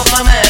of my man.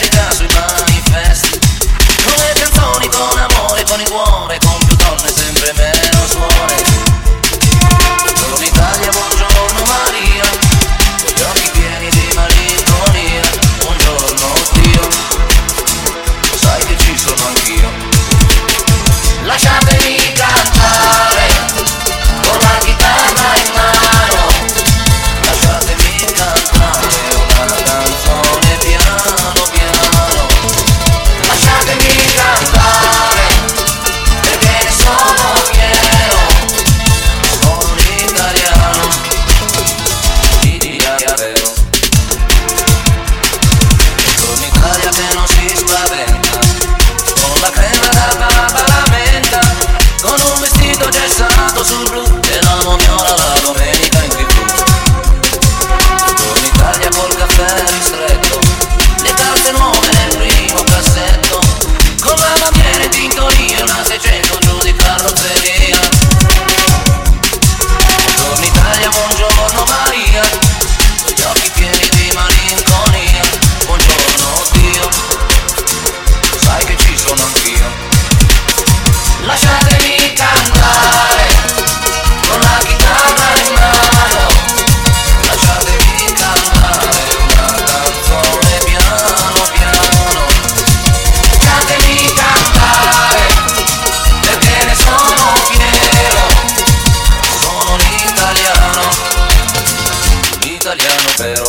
No pero